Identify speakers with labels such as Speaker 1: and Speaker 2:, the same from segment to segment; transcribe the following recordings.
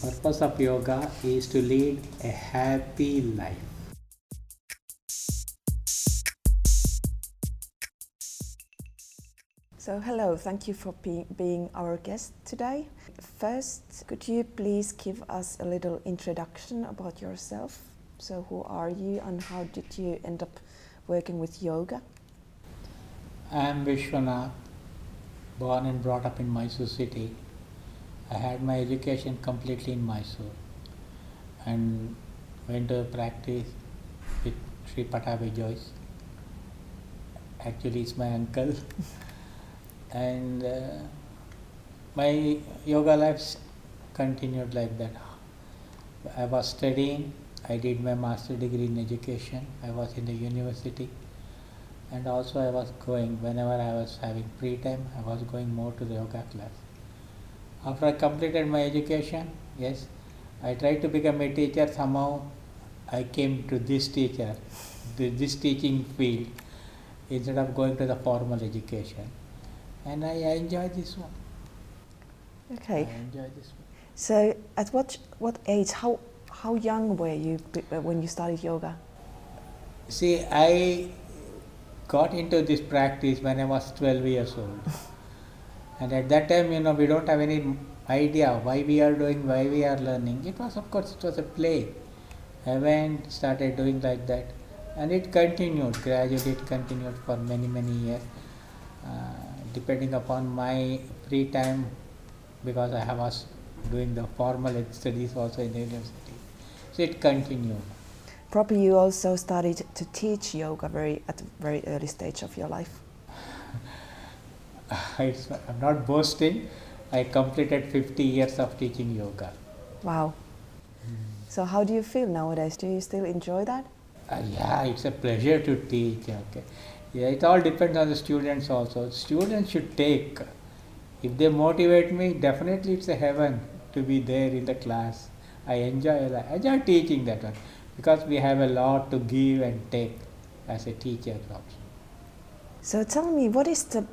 Speaker 1: Purpose of yoga is to lead a happy life.
Speaker 2: So, hello, thank you for be- being our guest today. First, could you please give us a little introduction about yourself? So, who are you and how did you end up working with yoga?
Speaker 1: I am Viswanath, born and brought up in Mysore city. I had my education completely in Mysore and went to practice with Sri Pattabhi Jois. Actually, it's my uncle. and uh, my yoga life continued like that. I was studying, I did my master degree in education, I was in the university, and also I was going whenever I was having free time, I was going more to the yoga class. After I completed my education, yes, I tried to become a teacher. Somehow, I came to this teacher, this teaching field, instead of going to the formal education, and I, I enjoy this one.
Speaker 2: Okay.
Speaker 1: I enjoy this one.
Speaker 2: So, at what what age? How how young were you uh, when you started yoga?
Speaker 1: See, I got into this practice when I was 12 years old. and at that time, you know, we don't have any idea why we are doing, why we are learning. It was, of course, it was a play. I went, started doing like that. And it continued, gradually it continued for many, many years. Uh, depending upon my free time, because I was doing the formal studies also in the university. So it continued.
Speaker 2: Probably you also started to teach yoga very at a very early stage of your life.
Speaker 1: I'm not boasting. I completed 50 years of teaching yoga.
Speaker 2: Wow. So, how do you feel nowadays? Do you still enjoy that?
Speaker 1: Uh, yeah, it's a pleasure to teach. Okay. Yeah, it all depends on the students also. Students should take. If they motivate me, definitely it's a heaven to be there in the class. I enjoy I enjoy teaching that one because we have a lot to give and take as a teacher also.
Speaker 2: So, tell me, what is the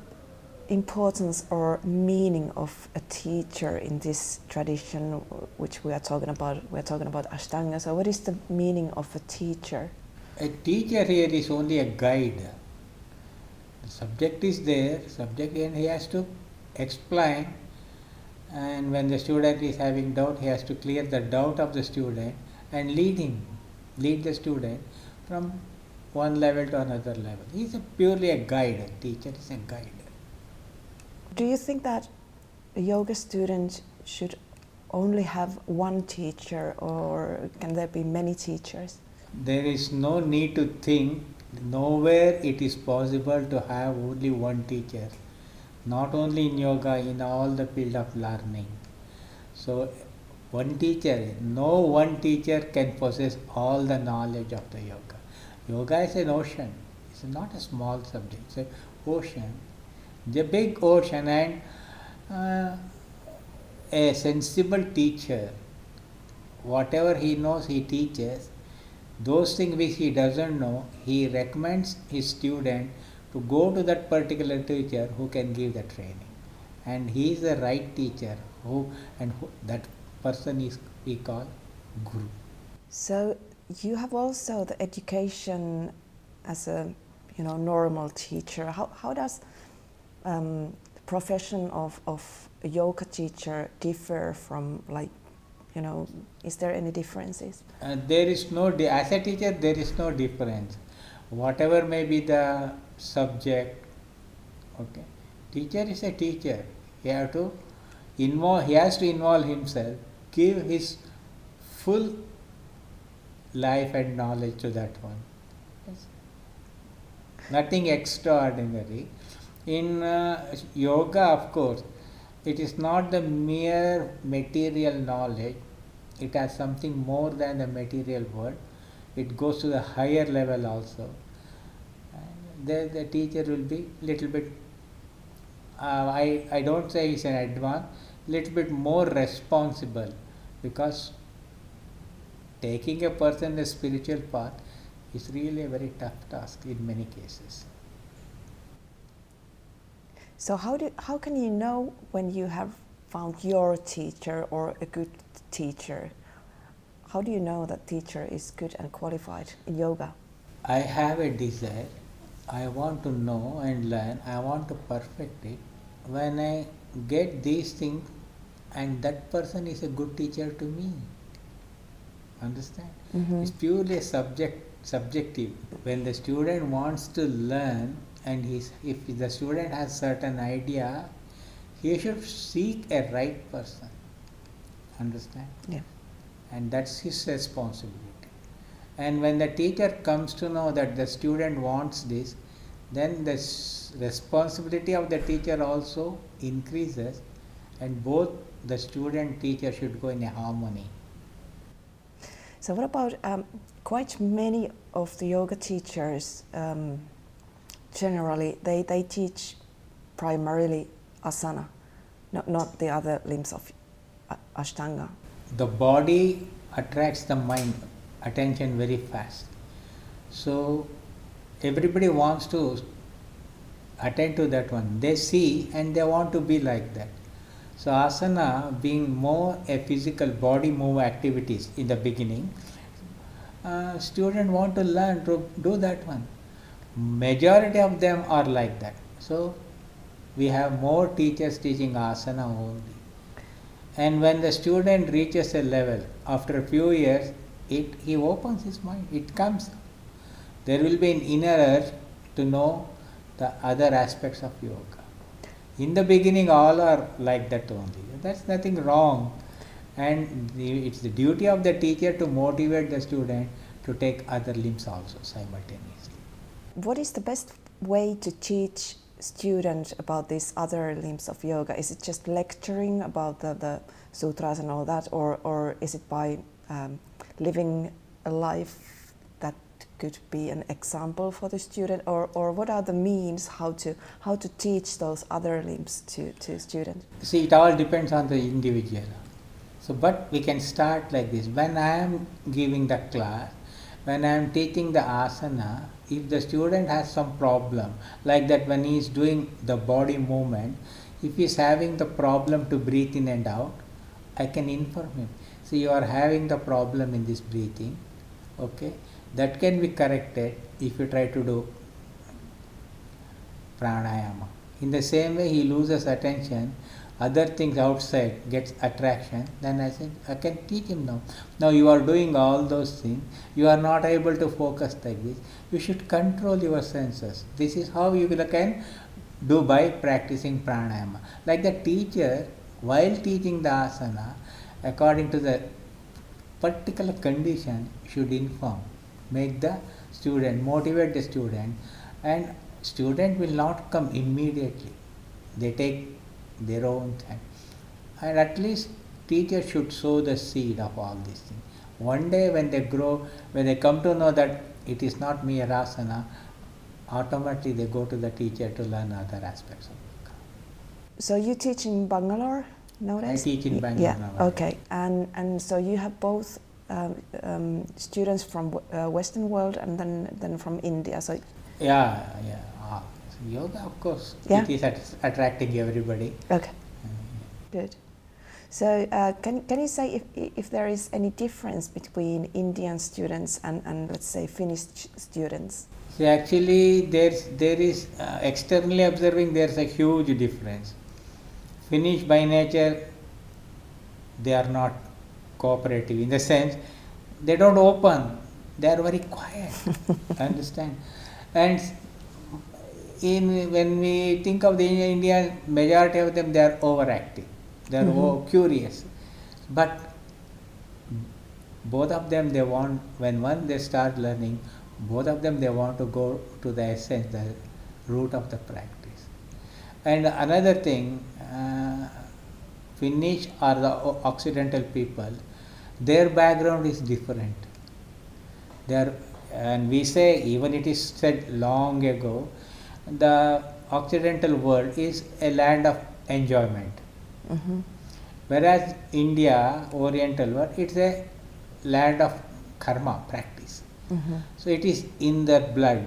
Speaker 2: importance or meaning of a teacher in this tradition which we are talking about? We are talking about Ashtanga. So, what is the meaning of a teacher?
Speaker 1: A teacher here is only a guide. The subject is there, subject, and he has to explain. And when the student is having doubt, he has to clear the doubt of the student and lead him, lead the student from one level to another level. He is a purely a guide. A teacher is a guide.
Speaker 2: Do you think that a yoga student should only have one teacher, or can there be many teachers?
Speaker 1: There is no need to think. Nowhere it is possible to have only one teacher. Not only in yoga, in all the field of learning. So, one teacher, no one teacher can possess all the knowledge of the yoga. Yoga is an ocean. It's not a small subject. It's an ocean. The big ocean and uh, a sensible teacher, whatever he knows, he teaches. Those things which he doesn't know, he recommends his student to go to that particular teacher who can give the training. And he is the right teacher who and who, that person is we call guru.
Speaker 2: So you have also the education as a you know normal teacher. How how does um, profession of, of a yoga teacher differ from like you know is there any differences?
Speaker 1: Uh, there is no di- as a teacher there is no difference. Whatever may be the subject, okay. Teacher is a teacher. He have to involve. He has to involve himself, give his full life and knowledge to that one. Yes. Nothing extraordinary. In uh, yoga, of course, it is not the mere material knowledge, it has something more than the material world. It goes to the higher level also. There, the teacher will be little bit. Uh, I I don't say he's an advanced, little bit more responsible, because taking a person the spiritual path is really a very tough task in many cases.
Speaker 2: So how do how can you know when you have found your teacher or a good teacher? How do you know that teacher is good and qualified in yoga?
Speaker 1: I have a desire. I want to know and learn. I want to perfect it. When I get these things, and that person is a good teacher to me. Understand?
Speaker 2: Mhm.
Speaker 1: It's purely subject subjective. When the student wants to learn, and he's, if the student has certain idea, he should seek a right person. Understand?
Speaker 2: Yeah.
Speaker 1: and that's his responsibility. And when the teacher comes to know that the student wants this, then the responsibility of the teacher also increases, and both the student teacher should go in a harmony.
Speaker 2: So, what about um, quite many of the yoga teachers? Um, generally, they, they teach primarily asana, not, not the other limbs of Ashtanga.
Speaker 1: The body attracts the mind attention very fast. So everybody wants to attend to that one. They see and they want to be like that. So asana being more a physical body move activities in the beginning, uh, student want to learn to do that one. Majority of them are like that. So we have more teachers teaching asana only. And when the student reaches a level, after a few years, it he opens his mind. It comes. There will be an inner urge to know the other aspects of yoga. In the beginning, all are like that only. That's nothing wrong. And the, it's the duty of the teacher to motivate the student to take other limbs also simultaneously.
Speaker 2: What is the best way to teach students about these other limbs of yoga? Is it just lecturing about the, the sutras and all that, or, or is it by um, living a life that could be an example for the student, or, or what are the means how to how to teach those other limbs to, to students?
Speaker 1: See, it all depends on the individual. So, but we can start like this. When I am giving the class, when I am teaching the asana, if the student has some problem, like that when he is doing the body movement, if he is having the problem to breathe in and out, I can inform him. So, you are having the problem in this breathing, okay? That can be corrected if you try to do pranayama. In the same way, he loses attention, other things outside gets attraction. Then I said, I can teach him now. Now you are doing all those things. You are not able to focus like this. You should control your senses. This is how you can do by practicing pranayama. Like the teacher, while teaching the asana, according to the particular condition, should inform, make the student, motivate the student, and student will not come immediately. They take their own time. And at least teacher should sow the seed of all these things. One day when they grow, when they come to know that it is not mere asana, automatically they go to the teacher to learn other aspects of yoga.
Speaker 2: So you teach in Bangalore nowadays?
Speaker 1: I teach in Bangalore
Speaker 2: Yeah. Okay. And and so you have both um, um, students from uh, Western world and then then from India. So
Speaker 1: Yeah, yeah. So yoga, of course,
Speaker 2: Yeah.
Speaker 1: it is at- attracting everybody.
Speaker 2: okay,
Speaker 1: Uh,
Speaker 2: good. So uh, can can you say if if there is any difference between Indian students and and let's say Finnish students?
Speaker 1: See, actually, there's there is uh, externally observing there's a huge difference. Finnish by nature, they are not cooperative in the sense they don't open. They are very quiet. I understand? And in when we think of the Indian, majority of them they are overactive. They are
Speaker 2: Mhm.
Speaker 1: curious, but both of them they want when one they start learning both of them they want to go to the essence the root of the practice and another thing uh, finnish or the occidental people their background is different they are and we say even it is said long ago the occidental world is a land of enjoyment
Speaker 2: hmm
Speaker 1: Whereas India, Oriental world, it's a land of karma practice.
Speaker 2: hmm
Speaker 1: So it is in their blood.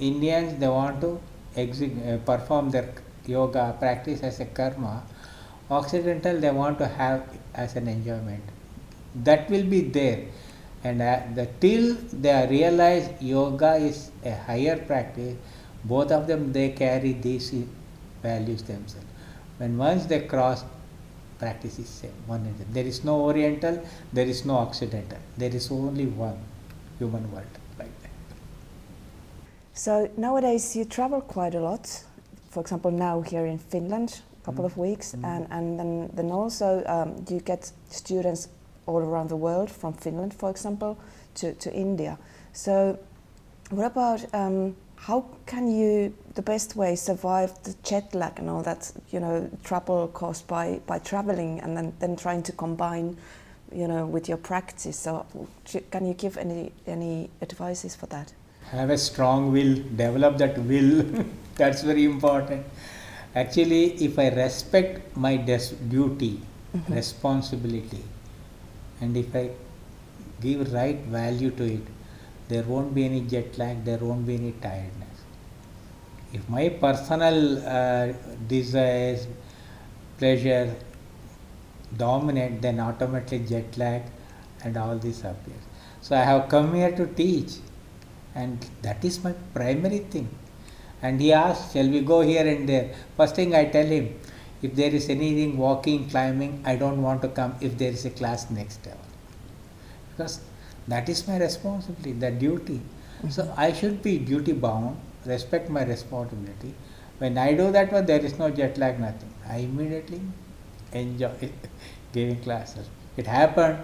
Speaker 1: Indians they want to uh, perform their yoga practice as a karma. Occidental they want to have as an enjoyment. That will be there. And uh, the, till they realize yoga is a higher practice, both of them they carry these values themselves. When once they cross, practice is same, one and same. There is no Oriental, there is no Occidental. There is only one human world like that.
Speaker 2: So nowadays you travel quite a lot. For example, now here in Finland, a couple
Speaker 1: Mm.
Speaker 2: of weeks,
Speaker 1: Mm.
Speaker 2: and and then then also um, you get students all around the world from Finland, for example, to to India. So what about um, how can you the best way survive the jet lag and all that you know trouble caused by by traveling and then then trying to combine you know with your practice? So can you give any any advices for that?
Speaker 1: Have a strong will. Develop that will. That's very important. Actually if i respect my des- duty
Speaker 2: Mhm.
Speaker 1: responsibility and if i give right value to it there won't be any jet lag there won't be any tiredness. If my personal uh, desires pleasure dominate then automatically jet lag and all this appears. So i have come here to teach and that is my primary thing. And he asked shall we go here and there? First thing i tell him if there is anything walking climbing i don't want to come if there is a class next hour. Because that is my responsibility the duty. So i should be duty bound respect my responsibility. When i do that one there is no jet lag nothing. I immediately enjoy giving classes. It happened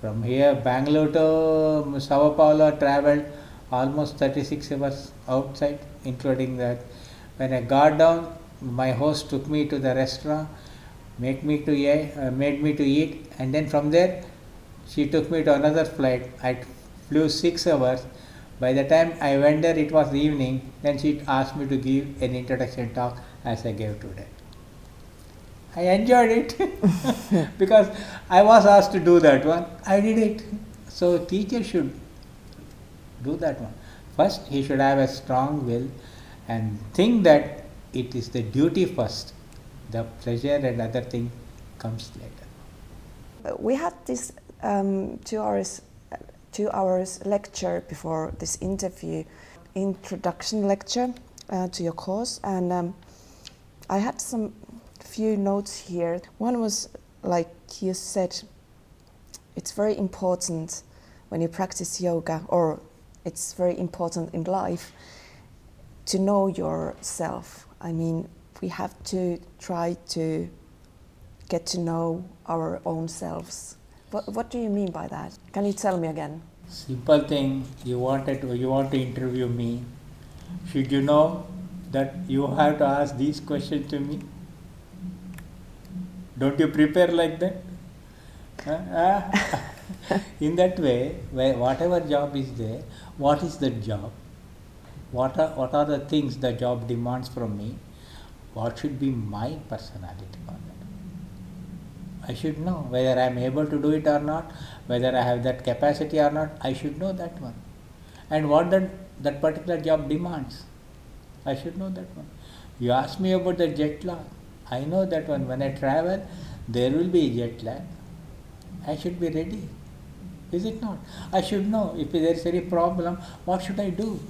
Speaker 1: from here bangalore to sao paulo traveled almost 36 hours outside including that. When i got down my host took me to the restaurant make me to eat, uh, made me to eat and then from there she took me to another flight i flew 6 hours. By the time i went there it was evening. Then she asked me to give an introduction talk as i gave today. I enjoyed it because i was asked to do that one. I did it. So teacher should do that one. First, he should have a strong will and think that it is the duty first. The pleasure and other thing comes later.
Speaker 2: We had this um, two hours two hours lecture before this interview introduction lecture uh, to your course. And um, i had some few notes here. One was like you said it's very important when you practice yoga or it's very important in life to know yourself. I mean we have to try to get to know our own selves. What, what do you mean by that? Can you tell me again?
Speaker 1: simple thing you wanted to, you want to interview me should you know that you have to ask these questions to me don't you prepare like that? Ah. in that way whatever job is there what is the job what are what are the things the job demands from me what should be my personality on it i should know whether i am able to do it or not whether i have that capacity or not i should know that one and what that that particular job demands i should know that one you ask me about the jet lag i know that one when i travel there will be jet lag I should be ready. Is it not? I should know if there is any problem, what should I do?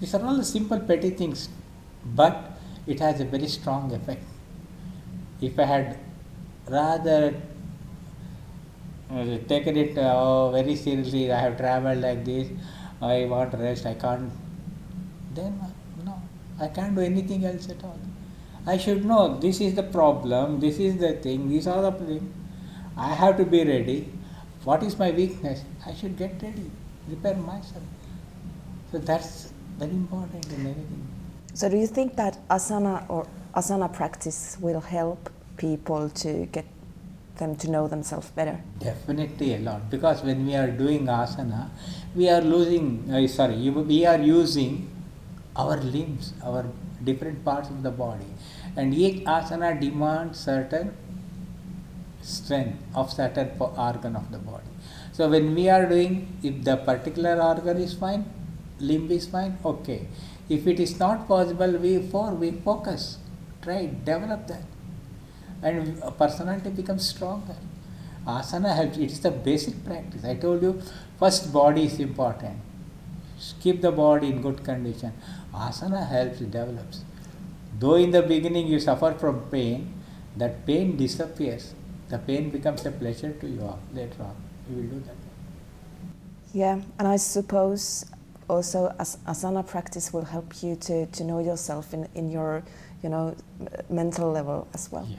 Speaker 1: These are all the simple petty things, but it has a very strong effect. If I had rather uh, taken it uh, very seriously, I have traveled like this, I want rest, I can't, then uh, no, I can't do anything else at all. I should know this is the problem, this is the thing, these are the things. I have to be ready. What is my weakness? I should get ready, prepare myself. So that's very important in anything.
Speaker 2: So, do you think that asana or asana practice will help people to get them to know themselves better?
Speaker 1: Definitely a lot because when we are doing asana, we are losing. Uh, sorry, we are using our limbs, our different parts of the body, and each asana demands certain strength of certain organ of the body. So when we are doing, if the particular organ is fine, limb is fine, okay. If it is not possible, we for we focus, try develop that. And personality becomes stronger. Asana helps, it is the basic practice. I told you, first body is important. Keep the body in good condition. Asana helps, it develops. Though in the beginning you suffer from pain, that pain disappears. The pain becomes a pleasure to you later on. You will do that.
Speaker 2: Yeah, and I suppose also as asana practice will help you to, to know yourself in, in your you know mental level as well.
Speaker 1: Yeah,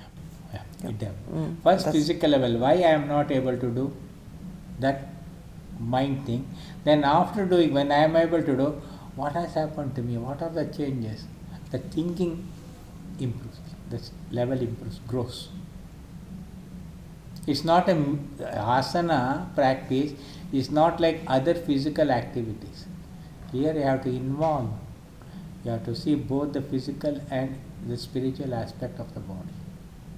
Speaker 1: yeah,
Speaker 2: Yeah.
Speaker 1: it does.
Speaker 2: Mm,
Speaker 1: First physical level, why I am not able to do that mind thing. Then after doing, when I am able to do, what has happened to me? What are the changes? The thinking improves, the level improves, grows. It's not a asana practice. It's not like other physical activities. Here you have to involve. You have to see both the physical and the spiritual aspect of the body.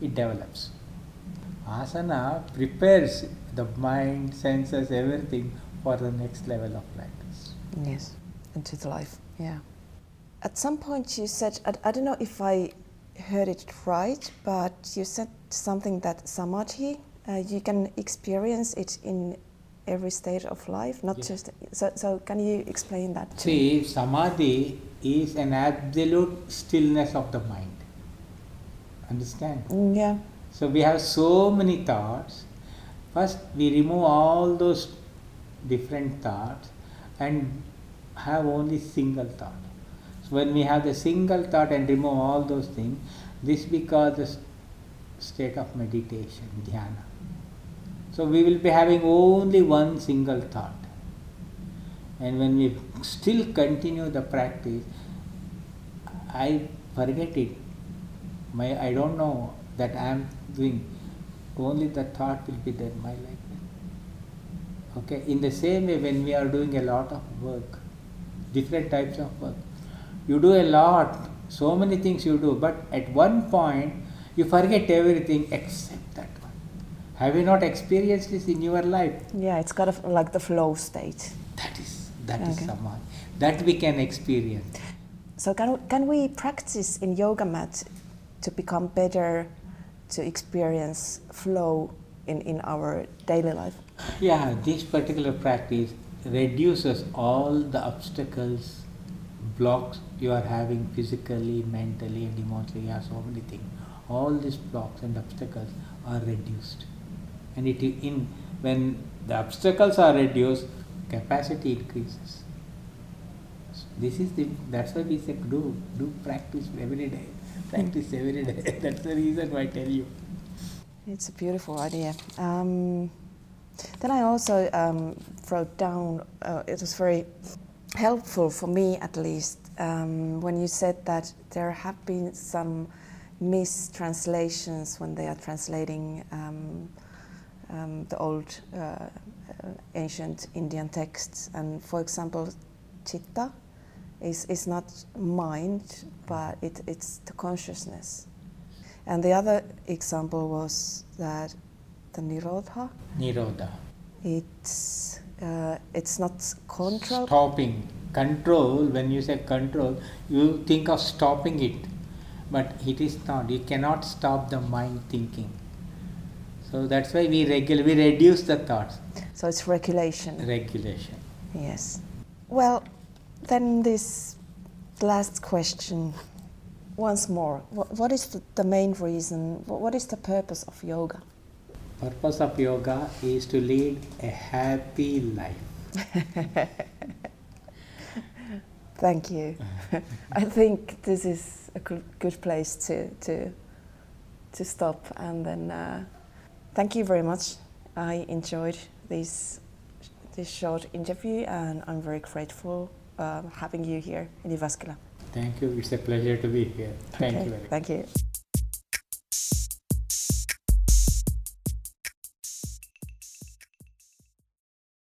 Speaker 1: It develops. Asana prepares the mind, senses, everything for the next level of practice.
Speaker 2: Yes, into the life. Yeah. At some point, you said, I, I don't know if I heard it right, but you said something that samadhi, uh, you can experience it in every stage of life, not
Speaker 1: Yeah.
Speaker 2: just. So, so, can you explain that to me?
Speaker 1: See, samadhi is an absolute stillness of the mind. Understand?
Speaker 2: Mm, Yeah.
Speaker 1: So we have so many thoughts. First, we remove all those different thoughts and have only single thought. So when we have the single thought and remove all those things, this becomes the state of meditation, dhyana. So we will be having only one single thought. And when we still continue the practice, I forget it. My I don't know that I am doing. Only the thought will be there in my life. Okay. In the same way, when we are doing a lot of work, different types of work, you do a lot, so many things you do, but at one point you forget everything except that one. Have you not experienced this in your life?
Speaker 2: Yeah, it's kind of like the flow state.
Speaker 1: That is that is
Speaker 2: Okay.
Speaker 1: samadhi. That we can experience.
Speaker 2: So, can, can we practice in yoga mat to become better to experience flow in, in our daily life?
Speaker 1: Yeah, this particular practice reduces all the obstacles, blocks you are having physically, mentally, and emotionally. Yeah, so many things. All these blocks and obstacles are reduced, and it in when the obstacles are reduced, capacity increases. This is the that's why we say do do practice every day. Practice every day. that's the reason why I tell you.
Speaker 2: It's a beautiful idea. Um, then I also um, wrote down, uh, it was very helpful for me at least, um, when you said that there have been some mistranslations when they are translating um, um, the old uh, uh, ancient Indian texts. And for example, chitta is, is not mind, but it, it's the consciousness. And the other example was that the Nirodha,
Speaker 1: Nirodha.
Speaker 2: it's, uh, it's not control.
Speaker 1: Stopping. Control, when you say control, you think of stopping it. But it is not. You cannot stop the mind thinking. So that's why we regular we reduce the thoughts.
Speaker 2: So it's regulation.
Speaker 1: Regulation.
Speaker 2: Yes. Well, then this last question. Once more, what, what is the, the main reason? What, what is the purpose of yoga?
Speaker 1: Purpose of yoga is to lead a happy life.
Speaker 2: Thank you. I think this is a good, good place to, to, to stop. And then uh, thank you very much. I enjoyed this, this short interview and I'm very grateful uh, having you here in Jyväskylä.
Speaker 1: Thank you. It's a pleasure to be here. Thank
Speaker 2: Okay,
Speaker 1: you very much.
Speaker 2: Thank you.